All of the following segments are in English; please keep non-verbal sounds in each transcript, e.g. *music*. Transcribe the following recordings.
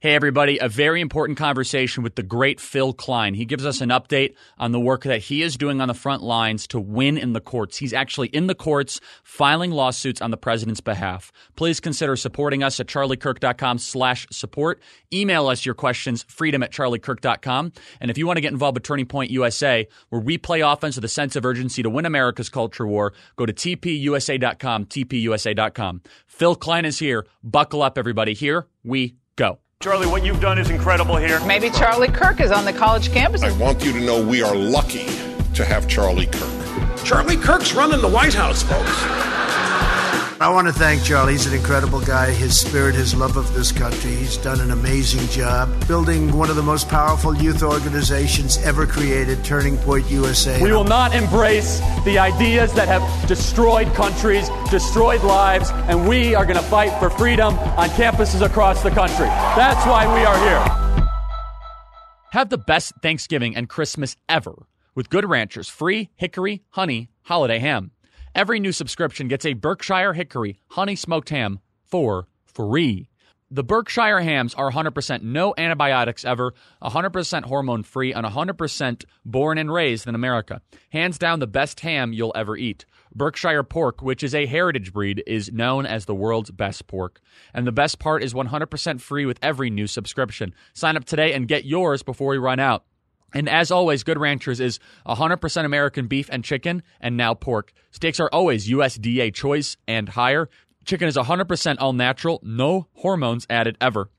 Hey, everybody, a very important conversation with the great Phill Kline. He gives us an update on the work that he is doing on the front lines to win in the courts. He's actually in the courts filing lawsuits on the president's behalf. Please consider supporting us at charliekirk.com slash support. Email us your questions, freedom at charliekirk.com. And if you want to get involved with Turning Point USA, where we play offense with a sense of urgency to win America's culture war, go to tpusa.com, tpusa.com. Phill Kline is here. Buckle up, everybody. Here we go. Charlie, what you've done is incredible here. Maybe Charlie Kirk is on the college campus. I want you to know we are lucky to have Charlie Kirk. Charlie Kirk's running the White House, folks. I want to thank Charlie. He's an incredible guy. His spirit, his love of this country. He's done an amazing job building one of the most powerful youth organizations ever created, Turning Point USA. We will not embrace the ideas that have destroyed countries, destroyed lives, and we are going to fight for freedom on campuses across the country. That's why we are here. Have the best Thanksgiving and Christmas ever with Good Ranchers free hickory honey holiday ham. Every new subscription gets a Berkshire Hickory Honey Smoked Ham for free. The Berkshire hams are 100% no antibiotics ever, 100% hormone free, and 100% born and raised in America. Hands down, the best ham you'll ever eat. Berkshire pork, which is a heritage breed, is known as the world's best pork. And the best part is 100% free with every new subscription. Sign up today and get yours before we run out. And as always, Good Ranchers is 100% American beef and chicken, and now pork. Steaks are always USDA choice and higher. Chicken is 100% all natural, no hormones added ever.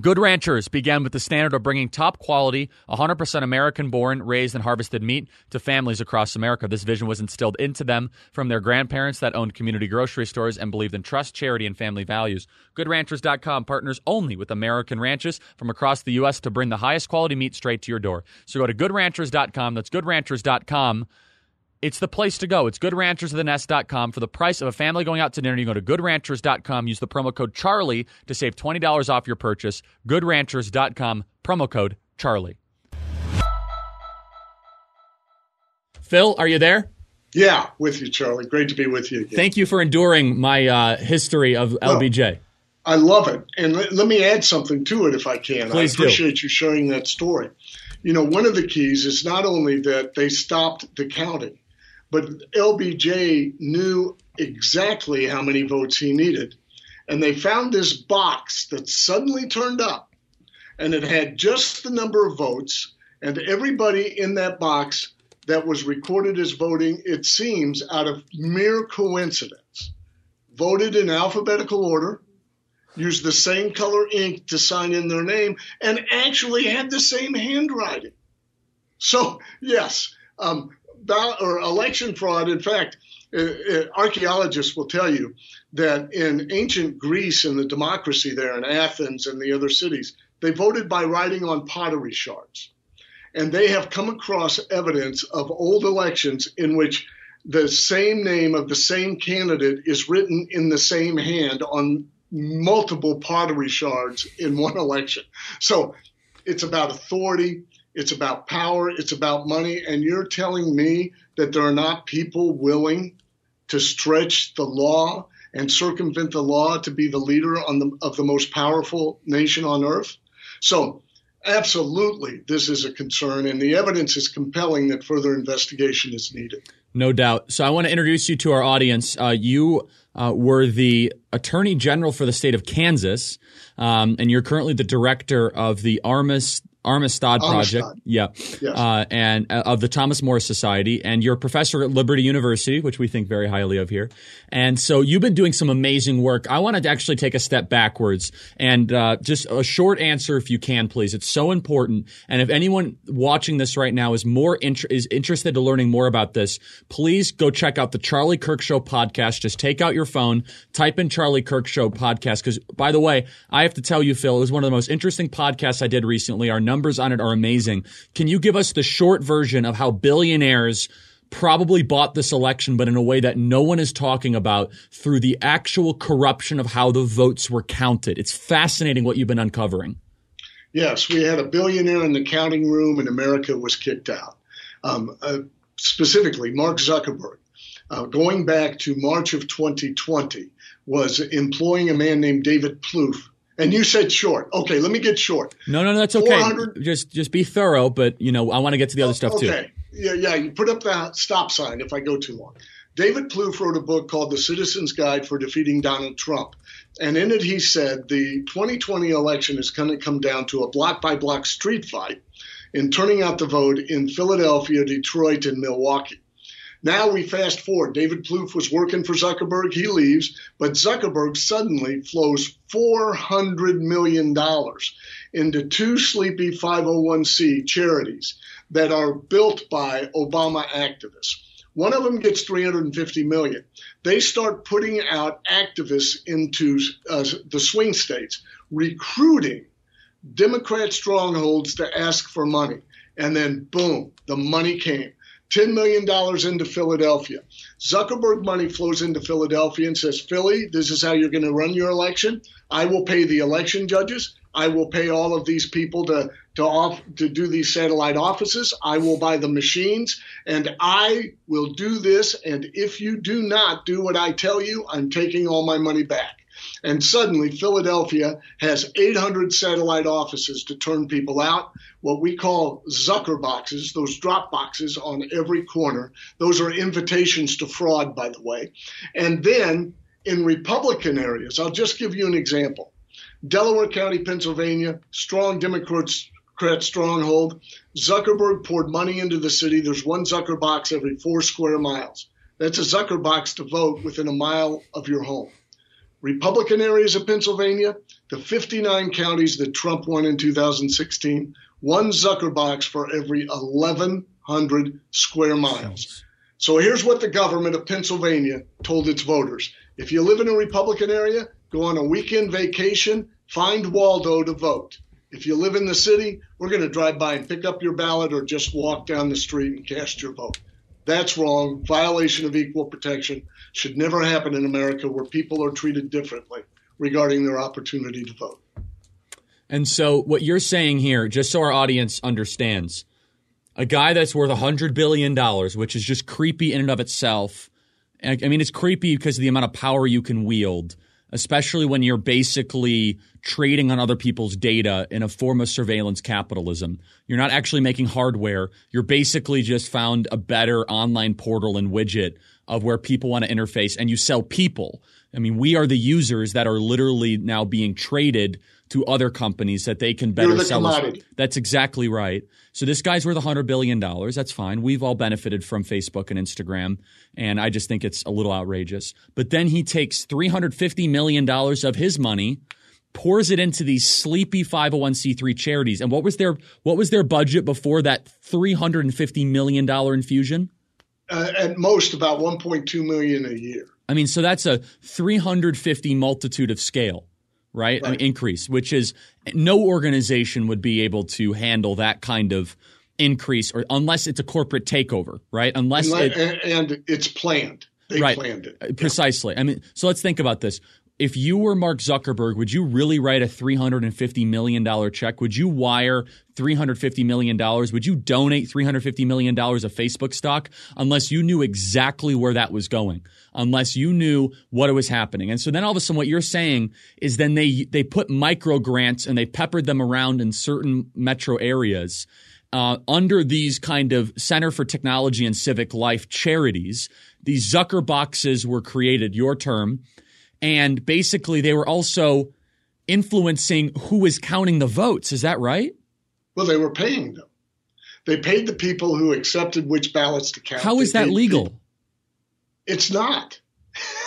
Good Ranchers began with the standard of bringing top quality, 100% American born, raised, and harvested meat to families across America. This vision was instilled into them from their grandparents that owned community grocery stores and believed in trust, charity, and family values. GoodRanchers.com partners only with American ranches from across the U.S. to bring the highest quality meat straight to your door. So go to GoodRanchers.com. That's GoodRanchers.com. It's the place to go. It's goodranchersofthenest.com. For the price of a family going out to dinner, you go to goodranchers.com. Use the promo code CHARLIE to save $20 off your purchase. Goodranchers.com, promo code CHARLIE. Phil, are you there? Yeah, with you, Charlie. Great to be with you again. Thank you for enduring my uh, history of LBJ. I love it. And let, let, me add something to it if I can. Please I appreciate do. you sharing that story. You know, one of the keys is not only that they stopped the counting, but LBJ knew exactly how many votes he needed. And they found this box that suddenly turned up, and it had just the number of votes, and everybody in that box that was recorded as voting, it seems, out of mere coincidence, voted in alphabetical order, used the same color ink to sign in their name, and actually had the same handwriting. So, yes, um, or election fraud, in fact, uh, uh, archaeologists will tell you that in ancient Greece and the democracy there in Athens and the other cities, they voted by writing on pottery shards and they have come across evidence of old elections in which the same name of the same candidate is written in the same hand on multiple pottery shards in one *laughs* election. So it's about authority, it's about power, it's about money. And you're telling me that there are not people willing to stretch the law and circumvent the law to be the leader the, of the most powerful nation on earth? So absolutely this is a concern, and the evidence is compelling that further investigation is needed. No doubt. So I want to introduce you to our audience. Uh, you uh, were the Attorney General for the state of Kansas, um, and you're currently the director of the Armis Amistad Project, yeah, Yes. uh, and uh, of the Thomas More Society, and you're a professor at Liberty University, which we think very highly of here. And so you've been doing some amazing work. I want to actually take a step backwards and uh, just a short answer, if you can, please. It's so important. And if anyone watching this right now is more is interested in learning more about this, please go check out the Charlie Kirk Show podcast. Just take out your phone, type in Charlie Kirk Show podcast. Because by the way, I have to tell you, Phil, it was one of the most interesting podcasts I did recently. Our numbers on it are amazing. Can you give us the short version of how billionaires probably bought this election, but in a way that no one is talking about through the actual corruption of how the votes were counted? It's fascinating what you've been uncovering. Yes, we had a billionaire in the counting room, and America was kicked out. Um, uh, specifically, Mark Zuckerberg, uh, going back to March of 2020, was employing a man named David Plouffe And you said short. Okay, let me get short. No, no, no, that's okay. Just just be thorough, but you know, I want to get to the other stuff okay. too. Okay. Yeah, yeah. You put up the stop sign if I go too long. David Plouffe wrote a book called The Citizen's Guide for Defeating Donald Trump. And in it, he said the 2020 election is going to come down to a block by block street fight in turning out the vote in Philadelphia, Detroit, and Milwaukee. Now we fast forward. David Plouffe was working for Zuckerberg. He leaves, but Zuckerberg suddenly flows $400 million into two sleepy 501c charities that are built by Obama activists. One of them gets 350 million. They start putting out activists into uh, the swing states, recruiting Democrat strongholds to ask for money. And then boom, the money came. $10 million into Philadelphia. Zuckerberg money flows into Philadelphia and says, Philly, this is how you're going to run your election. I will pay the election judges. I will pay all of these people to to off to do these satellite offices. I will buy the machines and I will do this. And if you do not do what I tell you, I'm taking all my money back. And suddenly, Philadelphia has 800 satellite offices to turn people out. What we call Zucker boxes, those drop boxes on every corner. Those are invitations to fraud, by the way. And then in Republican areas, I'll just give you an example. Delaware County, Pennsylvania, strong Democrats stronghold. Zuckerberg poured money into the city. There's one Zucker box every four square miles. That's a Zucker box to vote within a mile of your home. Republican areas of Pennsylvania, the 59 counties that Trump won in 2016, one Zucker box for every 1,100 square miles. So here's what the government of Pennsylvania told its voters. If you live in a Republican area, go on a weekend vacation, find Waldo to vote. If you live in the city, we're going to drive by and pick up your ballot or just walk down the street and cast your vote. That's wrong. Violation of equal protection should never happen in America where people are treated differently regarding their opportunity to vote. And so, what you're saying here, just so our audience understands, a guy that's worth $100 billion, which is just creepy in and of itself. I mean, it's creepy because of the amount of power you can wield, especially when you're basically trading on other people's data in a form of surveillance capitalism. You're not actually making hardware. You're basically just found a better online portal and widget of where people want to interface and you sell people. I mean, we are the users that are literally now being traded to other companies that they can better the sell. Commodity. Us. That's exactly right. So this guy's worth $100 billion. That's fine. We've all benefited from Facebook and Instagram, and I just think it's a little outrageous. But then he takes $350 million of his money – pours it into these sleepy 501c3 charities. And what was their what was their budget before that 350 million dollar infusion? Uh, at most about 1.2 million a year. I mean, so that's a 350 multitude of scale, right? right. I mean, increase, which is no organization would be able to handle that kind of increase or unless it's a corporate takeover, right? Unless, unless it, and it's planned. They right. planned it. Precisely. Yeah. I mean, so let's think about this if you were Mark Zuckerberg, would you really write a $350 million check? Would you wire $350 million? Would you donate $350 million of Facebook stock unless you knew exactly where that was going, unless you knew what was happening? And so then all of a sudden what you're saying is then they, they put micro grants and they peppered them around in certain metro areas. Uh, under these kind of Center for Technology and Civic Life charities, these Zucker boxes were created, your term, and basically they were also influencing who was counting the votes. Is that right? Well, they were paying them. They paid the people who accepted which ballots to count. How is that legal? People. It's not.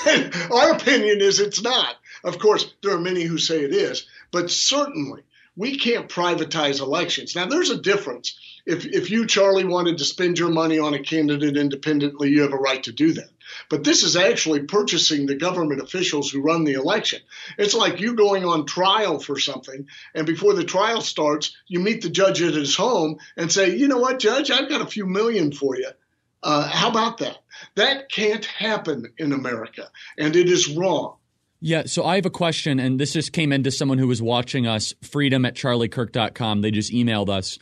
*laughs* Our opinion is it's not. Of course, there are many who say it is, but certainly we can't privatize elections. Now, there's a difference. If, if you, Charlie, wanted to spend your money on a candidate independently, you have a right to do that. But this is actually purchasing the government officials who run the election. It's like you going on trial for something, and before the trial starts, you meet the judge at his home and say, you know what, judge, I've got a few million for you. Uh, how about that? That can't happen in America, and it is wrong. Yeah, so I have a question, and this just came into someone who was watching us, freedom at charliekirk.com. They just emailed us.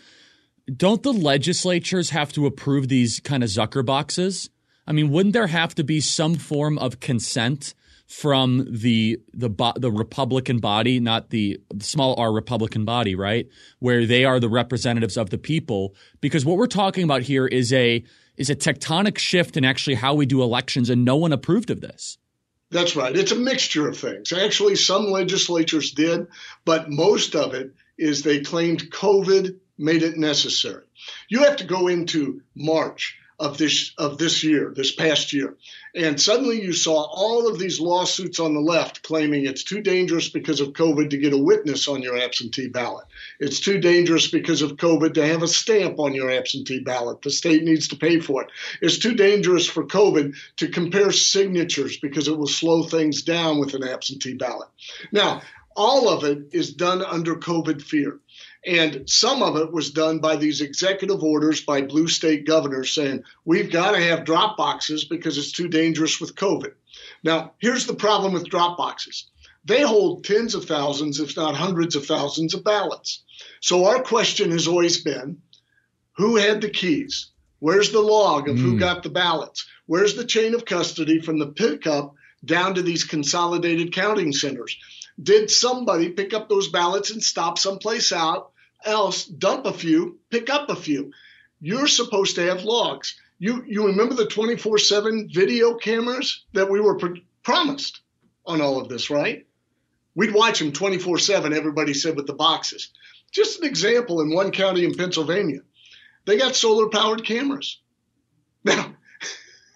Don't the legislatures have to approve these kind of Zucker boxes? I mean, wouldn't there have to be some form of consent from the the the Republican body, not the small R Republican body, right? Where they are the representatives of the people. Because what we're talking about here is a is a tectonic shift in actually how we do elections, and no one approved of this. That's right. It's a mixture of things. Actually, some legislatures did, but most of it is they claimed COVID made it necessary. You have to go into March of this of this year, this past year. And suddenly you saw all of these lawsuits on the left claiming it's too dangerous because of COVID to get a witness on your absentee ballot. It's too dangerous because of COVID to have a stamp on your absentee ballot. The state needs to pay for it. It's too dangerous for COVID to compare signatures because it will slow things down with an absentee ballot. Now, all of it is done under COVID fear. And some of it was done by these executive orders by blue state governors saying, we've got to have drop boxes because it's too dangerous with COVID. Now, here's the problem with drop boxes they hold tens of thousands, if not hundreds of thousands, of ballots. So our question has always been who had the keys? Where's the log of mm. who hmm. got the ballots? Where's the chain of custody from the pickup down to these consolidated counting centers? Did somebody pick up those ballots and stop someplace out else, dump a few, pick up a few. You're supposed to have logs. You you remember the 24/7 video cameras that we were pr- promised on all of this, right? We'd watch them 24/7. Everybody said with the boxes. Just an example in one county in Pennsylvania, they got solar powered cameras. *laughs* Now,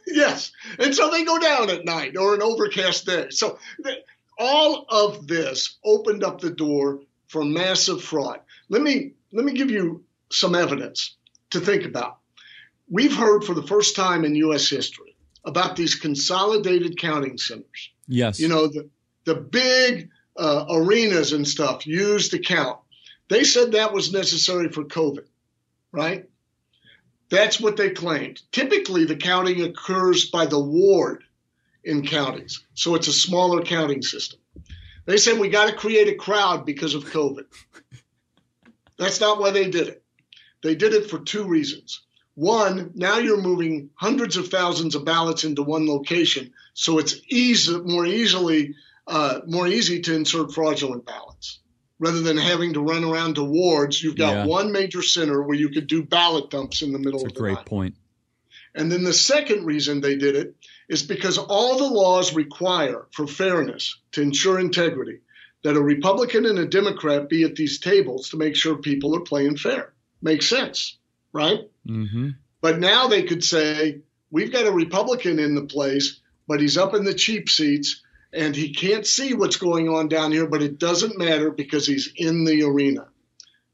yes, and so they go down at night or an overcast day. So all of this opened up the door for massive fraud. Let me let me give you some evidence to think about. We've heard for the first time in U.S. history about these consolidated counting centers. Yes. You know the the big uh, arenas and stuff used to count. They said that was necessary for COVID, right? That's what they claimed. Typically, the counting occurs by the ward in counties, so it's a smaller counting system. They said we got to create a crowd because of COVID. That's not why they did it. They did it for two reasons. One, now you're moving hundreds of thousands of ballots into one location, so it's easy, more easily uh, more easy to insert fraudulent ballots rather than having to run around to wards. You've got yeah. one major center where you could do ballot dumps in the middle That's of the great night. point. And then the second reason they did it is because all the laws require for fairness to ensure integrity that a Republican and a Democrat be at these tables to make sure people are playing fair. Makes sense, right? Mm-hmm. But now they could say, we've got a Republican in the place, but he's up in the cheap seats and he can't see what's going on down here, but it doesn't matter because he's in the arena.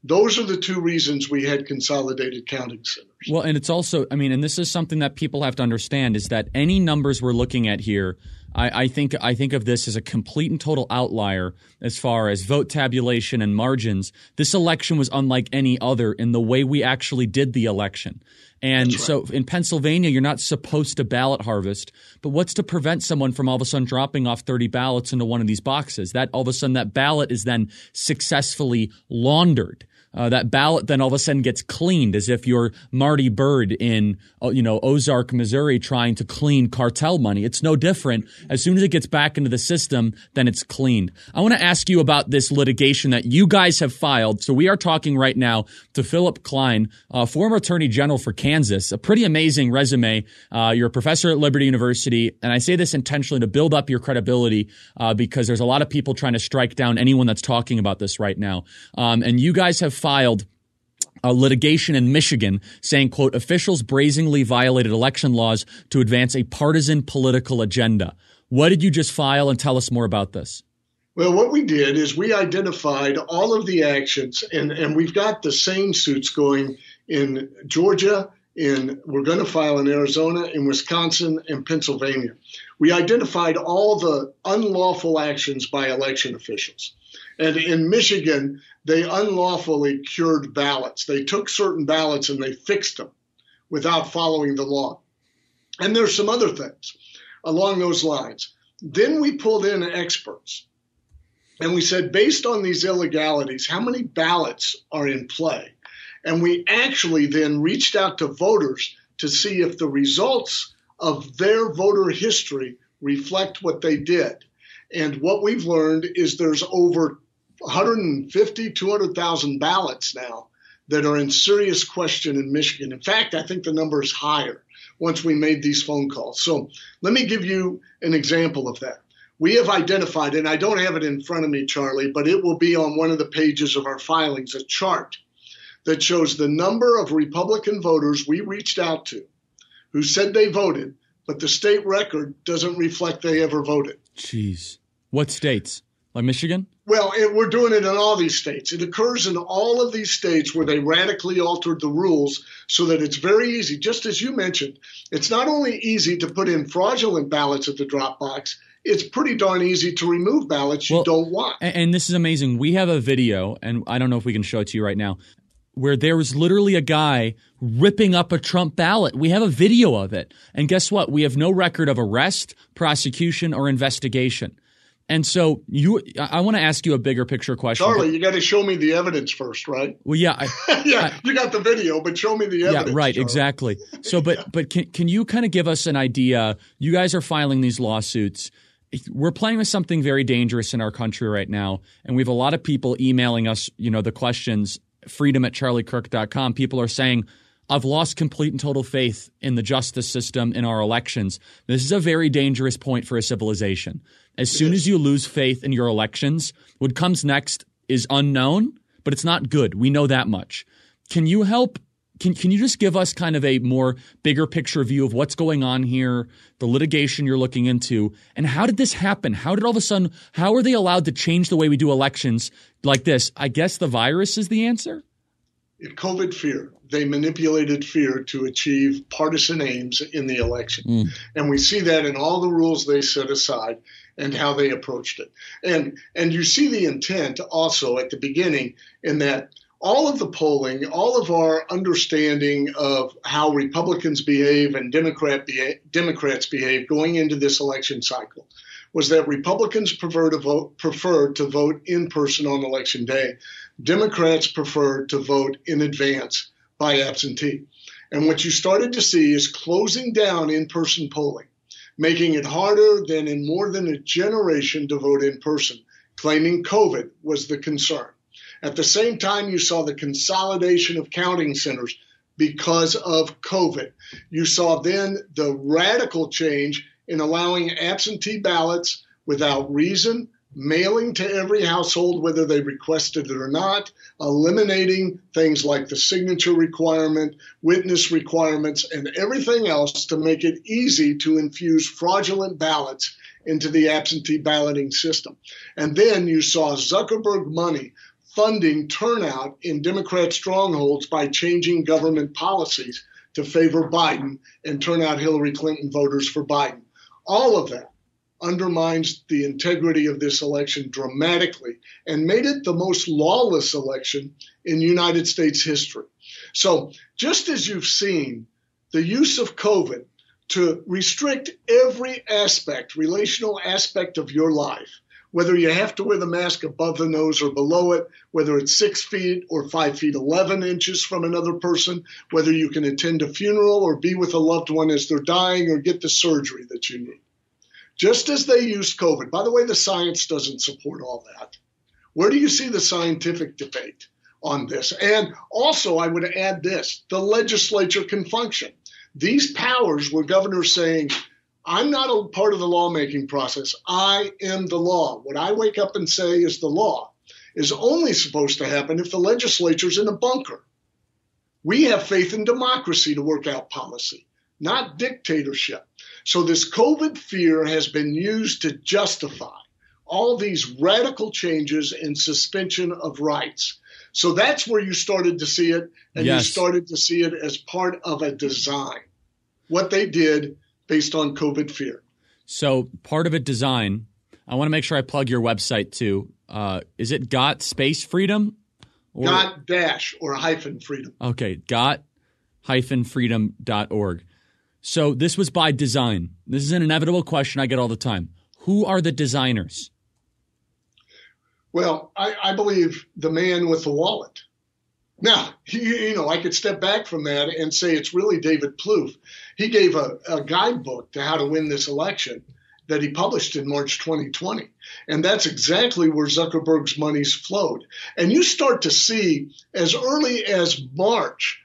Those are the two reasons we had consolidated counting centers. Well, and it's also, I mean, and this is something that people have to understand is that any numbers we're looking at here, I, I think I think of this as a complete and total outlier as far as vote tabulation and margins. This election was unlike any other in the way we actually did the election. And right. so in Pennsylvania, you're not supposed to ballot harvest, but what's to prevent someone from all of a sudden dropping off 30 ballots into one of these boxes? That all of a sudden that ballot is then successfully laundered uh, that ballot then all of a sudden gets cleaned as if you're Marty Byrde in uh, you know Ozark, Missouri, trying to clean cartel money. It's no different. As soon as it gets back into the system, then it's cleaned. I want to ask you about this litigation that you guys have filed. So we are talking right now to Phillip Kline, uh, former Attorney General for Kansas, a pretty amazing resume. Uh, you're a professor at Liberty University, and I say this intentionally to build up your credibility uh, because there's a lot of people trying to strike down anyone that's talking about this right now. Um, and you guys have filed a litigation in Michigan saying, quote, officials brazenly violated election laws to advance a partisan political agenda. What did you just file and tell us more about this? Well, what we did is we identified all of the actions, and, and we've got the same suits going in Georgia, in we're going to file in Arizona, in Wisconsin, and Pennsylvania. We identified all the unlawful actions by election officials. And in Michigan, they unlawfully cured ballots. They took certain ballots and they fixed them without following the law. And there's some other things along those lines. Then we pulled in experts and we said, based on these illegalities, how many ballots are in play? And we actually then reached out to voters to see if the results of their voter history reflect what they did. And what we've learned is there's over 150, 200,000 ballots now that are in serious question in Michigan. In fact, I think the number is higher once we made these phone calls. So let me give you an example of that. We have identified, and I don't have it in front of me, Charlie, but it will be on one of the pages of our filings, a chart that shows the number of Republican voters we reached out to who said they voted, but the state record doesn't reflect they ever voted. Jeez. What states? Like Michigan? Well, it, we're doing it in all these states. It occurs in all of these states where they radically altered the rules so that it's very easy. Just as you mentioned, it's not only easy to put in fraudulent ballots at the drop box, it's pretty darn easy to remove ballots you don't want. And, and this is amazing. We have a video, and I don't know if we can show it to you right now, where there was literally a guy ripping up a Trump ballot. We have a video of it. And guess what? We have no record of arrest, prosecution, or investigation. And so you, I want to ask you a bigger picture question. Charlie, you got to show me the evidence first, right? Well, yeah, I, *laughs* yeah, I, you got the video, but show me the evidence. Yeah, right, Charlie. exactly. So, but *laughs* yeah. but can can you kind of give us an idea? You guys are filing these lawsuits. We're playing with something very dangerous in our country right now, and we have a lot of people emailing us. You know, the questions freedom at charliekirk.com. People are saying I've lost complete and total faith in the justice system in our elections. This is a very dangerous point for a civilization. As soon as you lose faith in your elections, what comes next is unknown, but it's not good. We know that much. Can you help? Can, can you just give us kind of a more bigger picture view of what's going on here, the litigation you're looking into, and how did this happen? How did all of a sudden, how are they allowed to change the way we do elections like this? I guess the virus is the answer? COVID fear. They manipulated fear to achieve partisan aims in the election. Mm. And we see that in all the rules they set aside and how they approached it. And and you see the intent also at the beginning in that all of the polling, all of our understanding of how Republicans behave and Democrat Democrats behave going into this election cycle was that Republicans prefer to vote prefer to vote in person on election day. Democrats prefer to vote in advance by absentee. And what you started to see is closing down in person polling, making it harder than in more than a generation to vote in person, claiming COVID was the concern. At the same time, you saw the consolidation of counting centers because of COVID. You saw then the radical change in allowing absentee ballots without reason, mailing to every household whether they requested it or not, eliminating things like the signature requirement, witness requirements, and everything else to make it easy to infuse fraudulent ballots into the absentee balloting system. And then you saw Zuckerberg money funding turnout in Democrat strongholds by changing government policies to favor Biden and turn out Hillary Clinton voters for Biden. All of that undermines the integrity of this election dramatically and made it the most lawless election in United States history. So, just as you've seen the use of COVID to restrict every aspect, relational aspect of your life, whether you have to wear the mask above the nose or below it, whether it's six feet or five feet 11 inches from another person, whether you can attend a funeral or be with a loved one as they're dying or get the surgery that you need just as they used COVID. By the way, the science doesn't support all that. Where do you see the scientific debate on this? And also, I would add this the legislature can function. These powers were governors saying, I'm not a part of the lawmaking process. I am the law. What I wake up and say is the law is only supposed to happen if the legislature's in a bunker. We have faith in democracy to work out policy, not dictatorship. So this COVID fear has been used to justify all these radical changes in suspension of rights. So that's where you started to see it, and yes. you started to see it as part of a design. What they did based on COVID fear. So part of a design. I want to make sure I plug your website too. Uh, is it Got Space Freedom? Or? Got dash or hyphen freedom. Okay, got hyphen freedom.org. So this was by design. This is an inevitable question I get all the time. Who are the designers? Well, I, I believe the man with the wallet. Now, you, you, know, I could step back from that and say it's really David Plouffe. He gave a, a guidebook to how to win this election, that he published in March 2020. And that's exactly where Zuckerberg's monies flowed. And you start to see as early as March,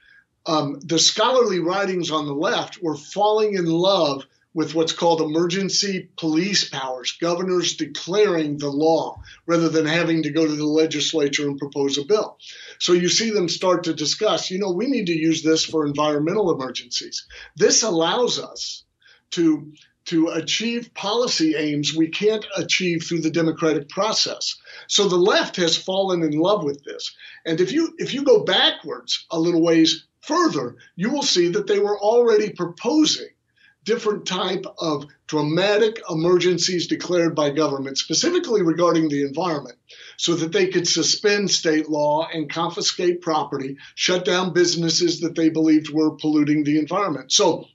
um, the scholarly writings on the left were falling in love with what's called emergency police powers, governors declaring the law rather than having to go to the legislature and propose a bill. So you see them start to discuss, you know, we need to use this for environmental emergencies. This allows us to to achieve policy aims we can't achieve through the democratic process. So the left has fallen in love with this. And if you if you go backwards a little ways further, you will see that they were already proposing different type of dramatic emergencies declared by government, specifically regarding the environment, so that they could suspend state law and confiscate property, shut down businesses that they believed were polluting the environment. So,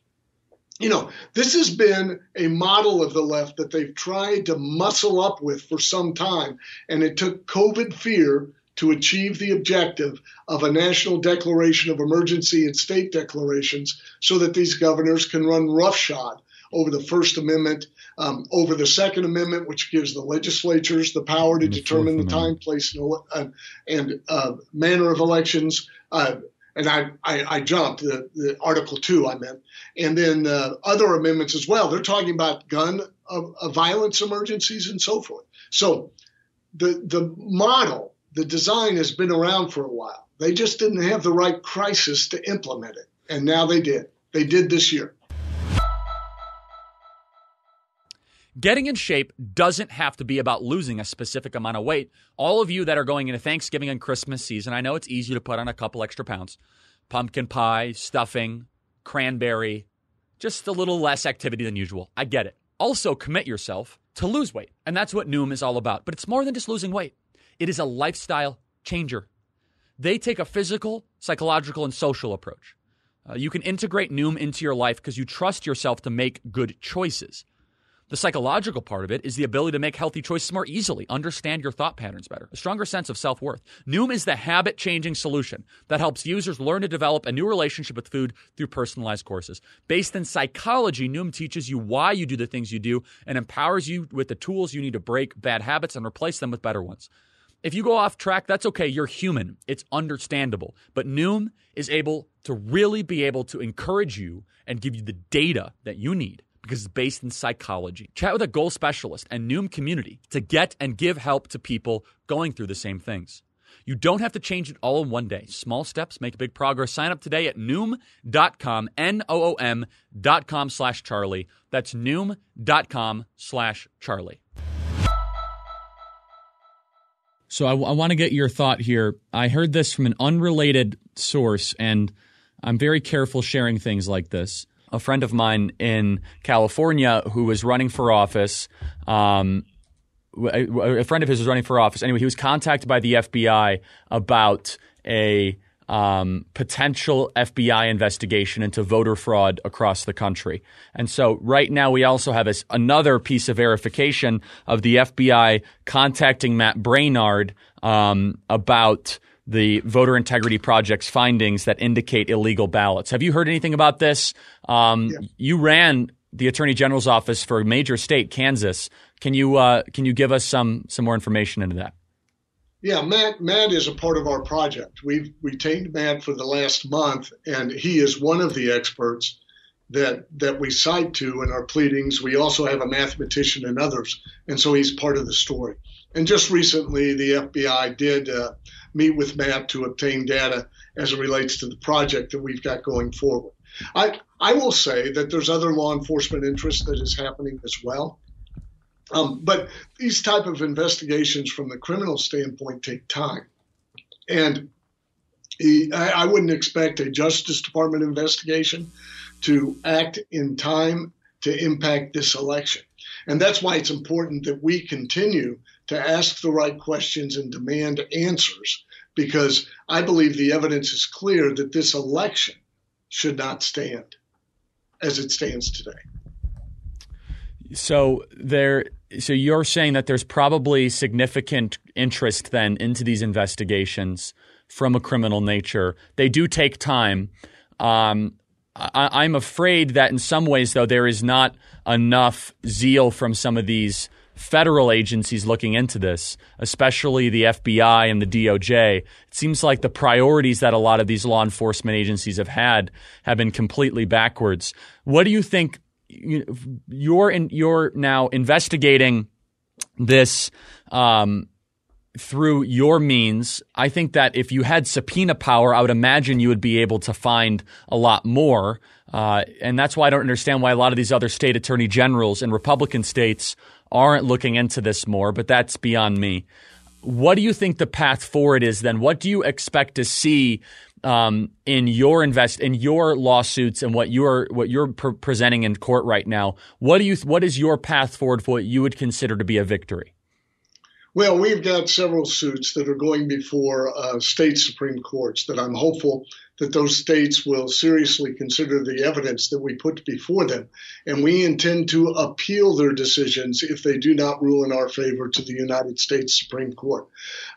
you know, this has been a model of the left that they've tried to muscle up with for some time, and it took COVID fear to achieve the objective of a national declaration of emergency and state declarations so that these governors can run roughshod over the First Amendment, um, over the Second Amendment, which gives the legislatures the power to the determine the time, place, and, uh, and uh, manner of elections. Uh, and I, I, I, jumped the, the, Article Two, I meant, and then uh, other amendments as well. They're talking about gun uh, violence emergencies and so forth. So the the model the design has been around for a while. They just didn't have the right crisis to implement it. And now they did. They did this year. Getting in shape doesn't have to be about losing a specific amount of weight. All of you that are going into Thanksgiving and Christmas season, I know it's easy to put on a couple extra pounds. Pumpkin pie, stuffing, cranberry, just a little less activity than usual. I get it. Also, commit yourself to lose weight. And that's what Noom is all about. But it's more than just losing weight. It is a lifestyle changer. They take a physical, psychological, and social approach. Uh, you can integrate Noom into your life because you trust yourself to make good choices. The psychological part of it is the ability to make healthy choices more easily, understand your thought patterns better, a stronger sense of self worth. Noom is the habit changing solution that helps users learn to develop a new relationship with food through personalized courses. Based in psychology, Noom teaches you why you do the things you do and empowers you with the tools you need to break bad habits and replace them with better ones. If you go off track, that's okay. You're human. It's understandable. But Noom is able to really be able to encourage you and give you the data that you need because it's based in psychology. Chat with a goal specialist and Noom community to get and give help to people going through the same things. You don't have to change it all in one day. Small steps make big progress. Sign up today at Noom.com, N-O-O-M dot com slash Charlie. That's Noom.com slash Charlie. So I, I want to get your thought here. I heard this from an unrelated source, and I'm very careful sharing things like this. A friend of mine in California who was running for office, um, a friend of his was running for office. Anyway, he was contacted by the FBI about a um, potential FBI investigation into voter fraud across the country. And so, right now, we also have this, another piece of verification of the FBI contacting Matt Braynard um, about the Voter Integrity Project's findings that indicate illegal ballots. Have you heard anything about this? Um, yeah. You ran the Attorney General's office for a major state, Kansas. Can you uh, can you give us some some more information into that? Yeah, Matt. Matt is a part of our project. We've retained Matt for the last month, and he is one of the experts that that we cite to in our pleadings. We also have a mathematician and others, and so he's part of the story. And just recently, the FBI did uh, meet with Matt to obtain data as it relates to the project that we've got going forward. I I will say that there's other law enforcement interest that is happening as well. Um, but these type of investigations from the criminal standpoint take time. And he, I, I wouldn't expect a Justice Department investigation to act in time to impact this election. And that's why it's important that we continue to ask the right questions and demand answers, because I believe the evidence is clear that this election should not stand as it stands today. So there so you're saying that there's probably significant interest then into these investigations from a criminal nature. They do take time. Um, I, I'm afraid that in some ways, though, there is not enough zeal from some of these federal agencies looking into this, especially the FBI and the DOJ. It seems like the priorities that a lot of these law enforcement agencies have had have been completely backwards. What do you think? You're in, you're now investigating this um, through your means. I think that if you had subpoena power, I would imagine you would be able to find a lot more. Uh, and that's why I don't understand why a lot of these other state attorney generals in Republican states aren't looking into this more, but that's beyond me. What do you think the path forward is then? What do you expect to see um, in your invest in your lawsuits and what you're what you're pre- presenting in court right now? What do you what is your path forward for what you would consider to be a victory? Well, we've got several suits that are going before uh, state supreme courts that I'm hopeful that those states will seriously consider the evidence that we put before them. And we intend to appeal their decisions if they do not rule in our favor to the United States Supreme Court.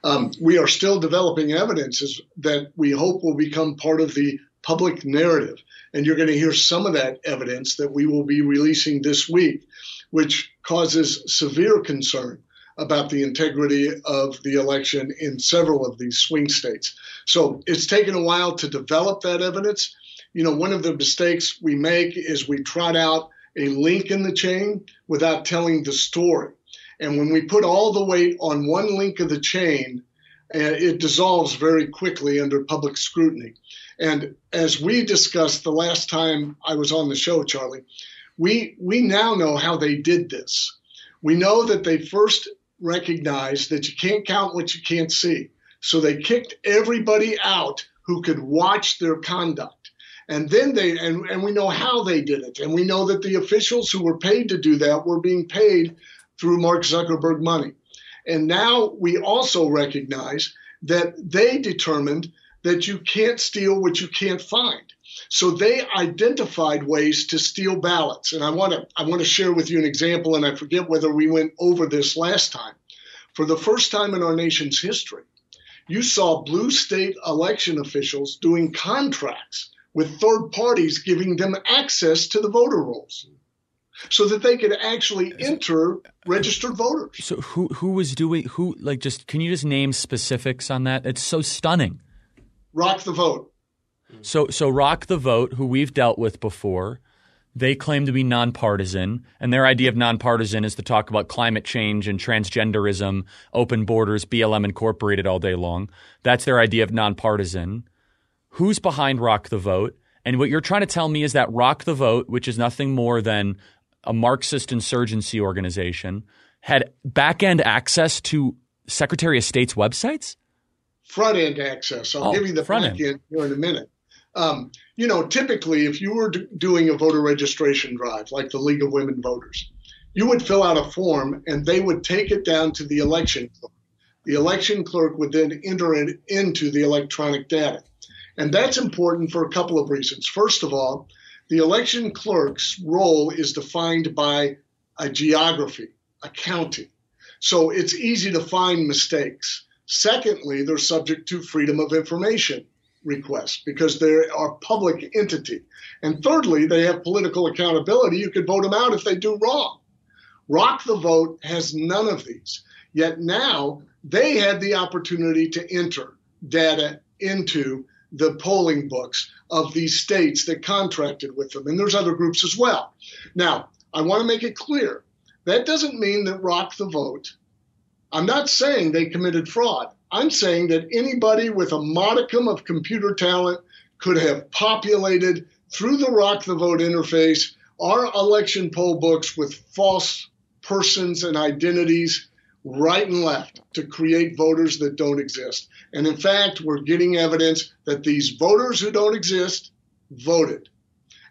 Um, we are still developing evidence that we hope will become part of the public narrative. And you're going to hear some of that evidence that we will be releasing this week, which causes severe concern about the integrity of the election in several of these swing states. So it's taken a while to develop that evidence. You know, one of the mistakes we make is we trot out a link in the chain without telling the story. And when we put all the weight on one link of the chain, uh, it dissolves very quickly under public scrutiny. And as we discussed the last time I was on the show, Charlie, we we now know how they did this. We know that they first recognized that you can't count what you can't see. So they kicked everybody out who could watch their conduct. And then they, and, and we know how they did it. And we know that the officials who were paid to do that were being paid through Mark Zuckerberg money. And now we also recognize that they determined that you can't steal what you can't find. So they identified ways to steal ballots. And I want to I want to share with you an example and I forget whether we went over this last time. For the first time in our nation's history, you saw blue state election officials doing contracts with third parties giving them access to the voter rolls so that they could actually enter registered voters. So who who was doing who like just can you just name specifics on that? It's so stunning. Rock the vote. So so Rock the Vote, who we've dealt with before, they claim to be nonpartisan, and their idea of nonpartisan is to talk about climate change and transgenderism, open borders, BLM Incorporated all day long. That's their idea of nonpartisan. Who's behind Rock the Vote? And what you're trying to tell me is that Rock the Vote, which is nothing more than a Marxist insurgency organization, had back end access to Secretary of State's websites? Front end access. I'll oh, give you the front end here in a minute. Um, you know, typically, if you were doing a voter registration drive, like the League of Women Voters, you would fill out a form and they would take it down to the election clerk. The election clerk would then enter it into the electronic data. And that's important for a couple of reasons. First of all, the election clerk's role is defined by a geography, a county. So it's easy to find mistakes. Secondly, they're subject to freedom of information requests because they are public entity. And thirdly, they have political accountability. You could vote them out if they do wrong. Rock the Vote has none of these. Yet now they had the opportunity to enter data into the polling books of these states that contracted with them. And there's other groups as well. Now, I want to make it clear that doesn't mean that Rock the Vote, I'm not saying they committed fraud. I'm saying that anybody with a modicum of computer talent could have populated through the Rock the Vote interface our election poll books with false persons and identities right and left to create voters that don't exist. And in fact, we're getting evidence that these voters who don't exist voted.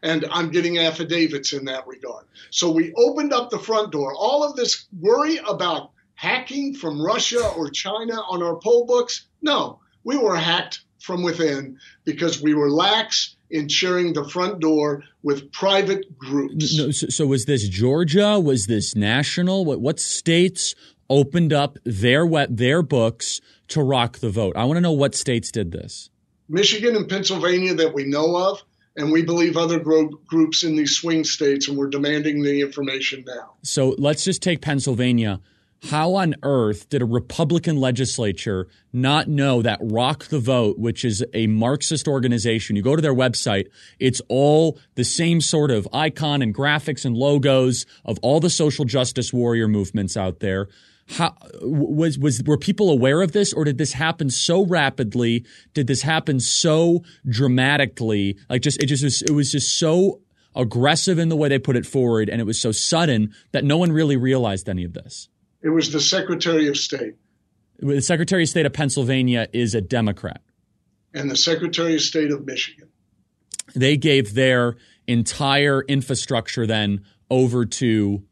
And I'm getting affidavits in that regard. So we opened up the front door. All of this worry about hacking from Russia or China on our poll books? No, we were hacked from within because we were lax in sharing the front door with private groups. No, so, so, was this Georgia? Was this national? What, what states opened up their their books to rock the vote? I want to know what states did this. Michigan and Pennsylvania that we know of, And we believe other gro- groups in these swing states, and we're demanding the information now. So let's just take Pennsylvania. How on earth did a Republican legislature not know that Rock the Vote, which is a Marxist organization, you go to their website, it's all the same sort of icon and graphics and logos of all the social justice warrior movements out there. How was was were people aware of this, or did this happen so rapidly? Did this happen so dramatically? Like just it just was, it was just so aggressive in the way they put it forward, and it was so sudden that no one really realized any of this. It was the Secretary of State. The Secretary of State of Pennsylvania is a Democrat. And the Secretary of State of Michigan. They gave their entire infrastructure then over to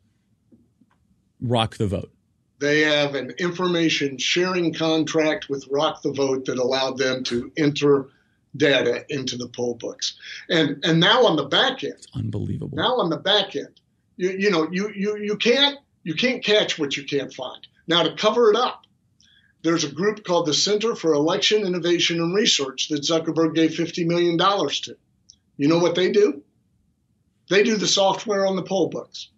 Rock the Vote. They have an information sharing contract with Rock the Vote that allowed them to enter data into the poll books. And and now on the back end, it's unbelievable. Now on the back end, you you know you you you can't you can't catch what you can't find. Now, to cover it up, there's a group called the Center for Election Innovation and Research that Zuckerberg gave $50 million to. You know what they do? They do the software on the poll books.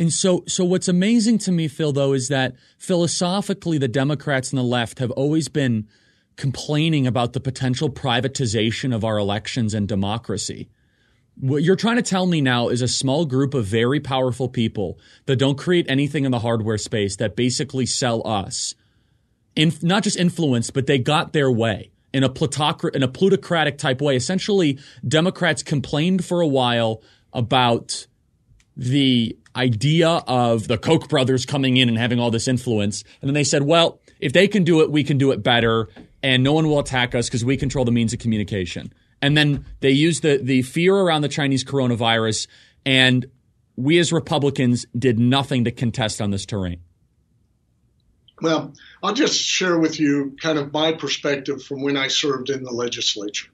And so, so what's amazing to me, Phill, though, is that philosophically, the Democrats and the left have always been complaining about the potential privatization of our elections and democracy. What you're trying to tell me now is a small group of very powerful people that don't create anything in the hardware space that basically sell us, in, not just influence, but they got their way in a in a plutocratic type way. Essentially, Democrats complained for a while about the idea of the Koch brothers coming in and having all this influence, and then they said, "Well, if they can do it, we can do it better, and no one will attack us because we control the means of communication." And then they used the, the fear around the Chinese coronavirus, and we as Republicans did nothing to contest on this terrain. Well, I'll just share with you kind of my perspective from when I served in the legislature.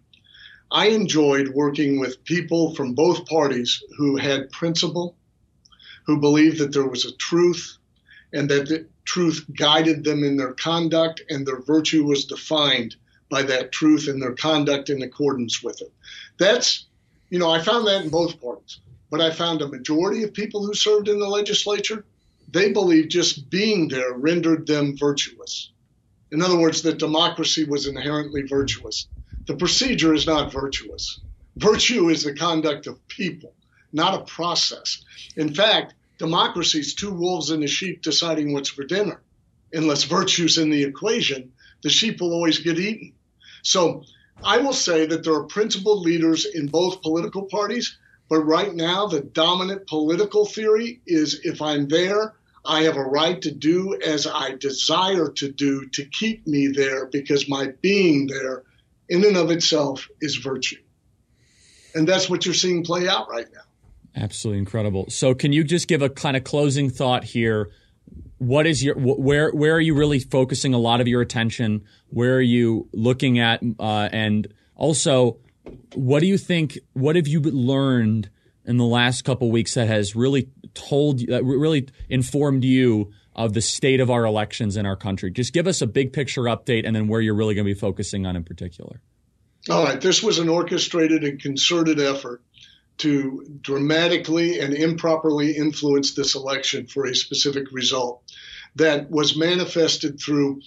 I enjoyed working with people from both parties who had principle, who believed that there was a truth, and that the truth guided them in their conduct and their virtue was defined by that truth and their conduct in accordance with it. That's, you know, I found that in both parties, but I found a majority of people who served in the legislature, they believed just being there rendered them virtuous. In other words, that democracy was inherently virtuous. The procedure is not virtuous. Virtue is the conduct of people, not a process. In fact, democracy is two wolves and a sheep deciding what's for dinner. Unless virtue's in the equation, the sheep will always get eaten. So I will say that there are principled leaders in both political parties, but right now the dominant political theory is if I'm there, I have a right to do as I desire to do to keep me there because my being there in and of itself is virtue. And that's what you're seeing play out right now. Absolutely incredible. So, can you just give a kind of closing thought here what is your where where are you really focusing a lot of your attention? Where are you looking at, uh, and also, what do you think? What have you learned in the last couple weeks that has really told that really informed you of the state of our elections in our country? Just give us a big picture update, and then where you're really going to be focusing on in particular. All right, this was an orchestrated and concerted effort to dramatically and improperly influence this election for a specific result that was manifested through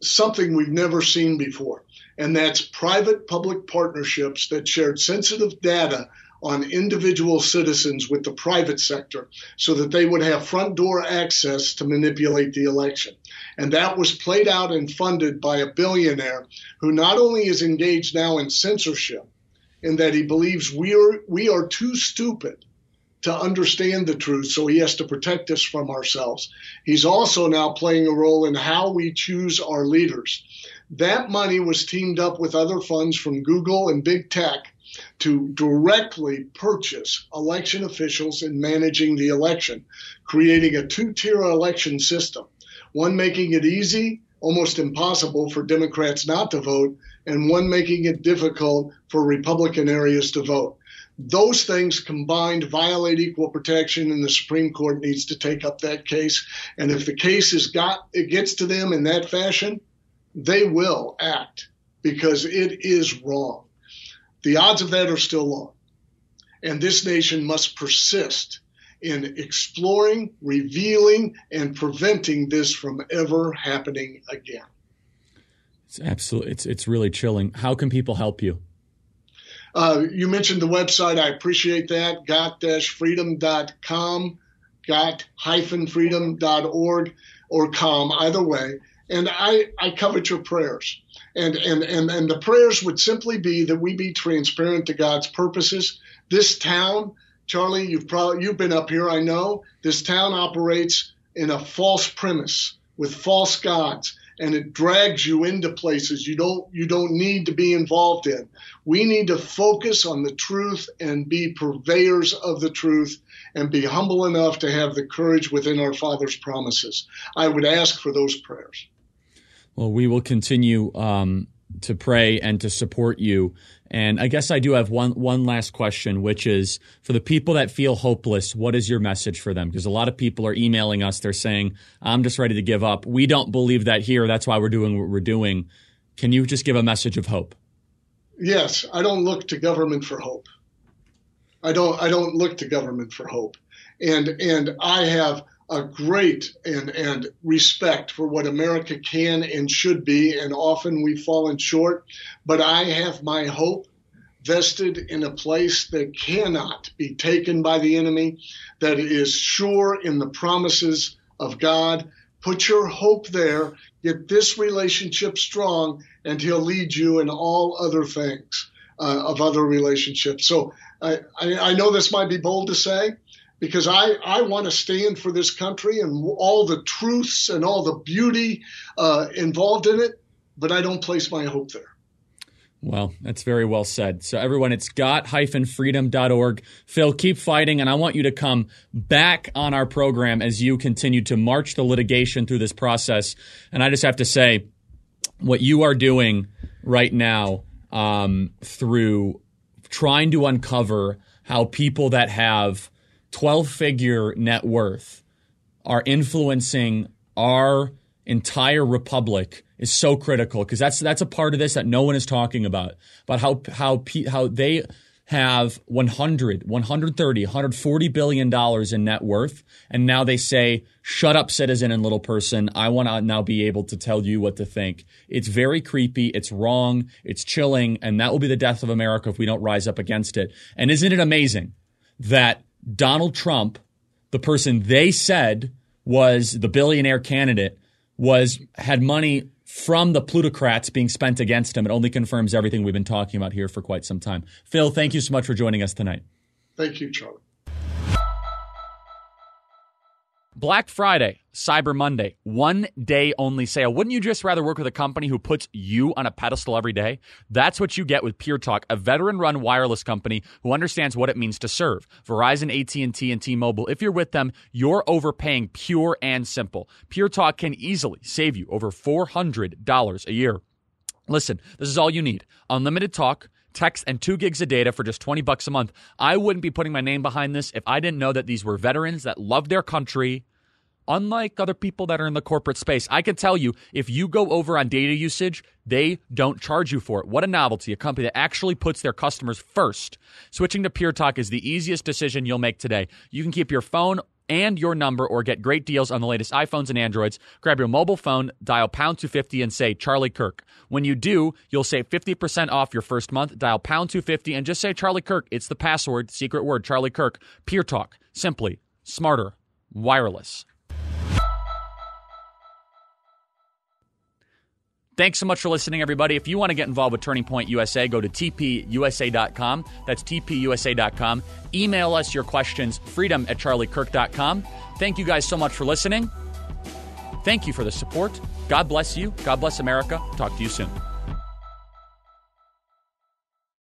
something we've never seen before. And that's private public partnerships that shared sensitive data on individual citizens with the private sector so that they would have front door access to manipulate the election. And that was played out and funded by a billionaire who not only is engaged now in censorship, in that he believes we are we are too stupid to understand the truth, so he has to protect us from ourselves. He's also now playing a role in how we choose our leaders. That money was teamed up with other funds from Google and big tech to directly purchase election officials in managing the election, creating a two tier election system, one making it easy, almost impossible for Democrats not to vote, and one making it difficult for Republican areas to vote. Those things combined violate equal protection, and the Supreme Court needs to take up that case. And if the case is got it gets to them in that fashion, they will act because it is wrong. The odds of that are still low. And this nation must persist in exploring, revealing, and preventing this from ever happening again. It's absolutely it's it's really chilling. How can people help you? Uh, you mentioned the website. I appreciate that. Got-freedom.com, got-freedom.org, or com, either way. And I, I covet your prayers. And, and, and, and the prayers would simply be that we be transparent to God's purposes. This town, Charlie, you've probably you've been up here, I know. This town operates in a false premise with false gods and it drags you into places you don't you don't need to be involved in. We need to focus on the truth and be purveyors of the truth and be humble enough to have the courage within our Father's promises. I would ask for those prayers. Well, we will continue um, to pray and to support you. And I guess I do have one one last question, which is for the people that feel hopeless, what is your message for them? Because a lot of people are emailing us. They're saying, "I'm just ready to give up." We don't believe that here. That's why we're doing what we're doing. Can you just give a message of hope? Yes, I don't look to government for hope. I don't I don't look to government for hope. And and I have a great and, and respect for what America can and should be, and often we've fallen short. But I have my hope vested in a place that cannot be taken by the enemy, that is sure in the promises of God. Put your hope there, get this relationship strong, and He'll lead you in all other things uh, of other relationships. So I, I, I know this might be bold to say, because I, I want to stand for this country and all the truths and all the beauty uh, involved in it, but I don't place my hope there. Well, that's very well said. So, everyone, it's got-freedom.org. Phill, keep fighting, and I want you to come back on our program as you continue to march the litigation through this process. And I just have to say, what you are doing right now um, through trying to uncover how people that have 12 figure net worth are influencing our entire republic is so critical because that's that's a part of this that no one is talking about about how how how they have 100 130 140 billion dollars in net worth and now they say shut up citizen and little person. I want to now be able to tell you what to think. It's very creepy it's wrong it's chilling and that will be the death of america if we don't rise up against it. And isn't it amazing that Donald Trump, the person they said was the billionaire candidate, was had money from the plutocrats being spent against him. It only confirms everything we've been talking about here for quite some time. Phill, thank you so much for joining us tonight. Thank you, Charlie. Black Friday, Cyber Monday, one day only sale. Wouldn't you just rather work with a company who puts you on a pedestal every day? That's what you get with Pure Talk, a veteran-run wireless company who understands what it means to serve. Verizon, AT&T, and T-Mobile. If you're with them, you're overpaying pure and simple. Pure Talk can easily save you over $400 a year. Listen, this is all you need. Unlimited talk text, and two gigs of data for just 20 bucks a month. I wouldn't be putting my name behind this if I didn't know that these were veterans that love their country. Unlike other people that are in the corporate space, I can tell you if you go over on data usage, they don't charge you for it. What a novelty, a company that actually puts their customers first. Switching to Pure Talk is the easiest decision you'll make today. You can keep your phone and your number or get great deals on the latest iPhones and Androids. Grab your mobile phone, dial pound 250 and say Charlie Kirk. When you do, you'll save 50% off your first month. Dial pound 250 and just say Charlie Kirk. It's the password, secret word, Charlie Kirk. Pure Talk. Simply, smarter, wireless. Thanks so much for listening, everybody. If you want to get involved with Turning Point USA, go to tpusa.com. That's tpusa.com. Email us your questions, freedom at charliekirk.com. Thank you guys so much for listening. Thank you for the support. God bless you. God bless America. Talk to you soon.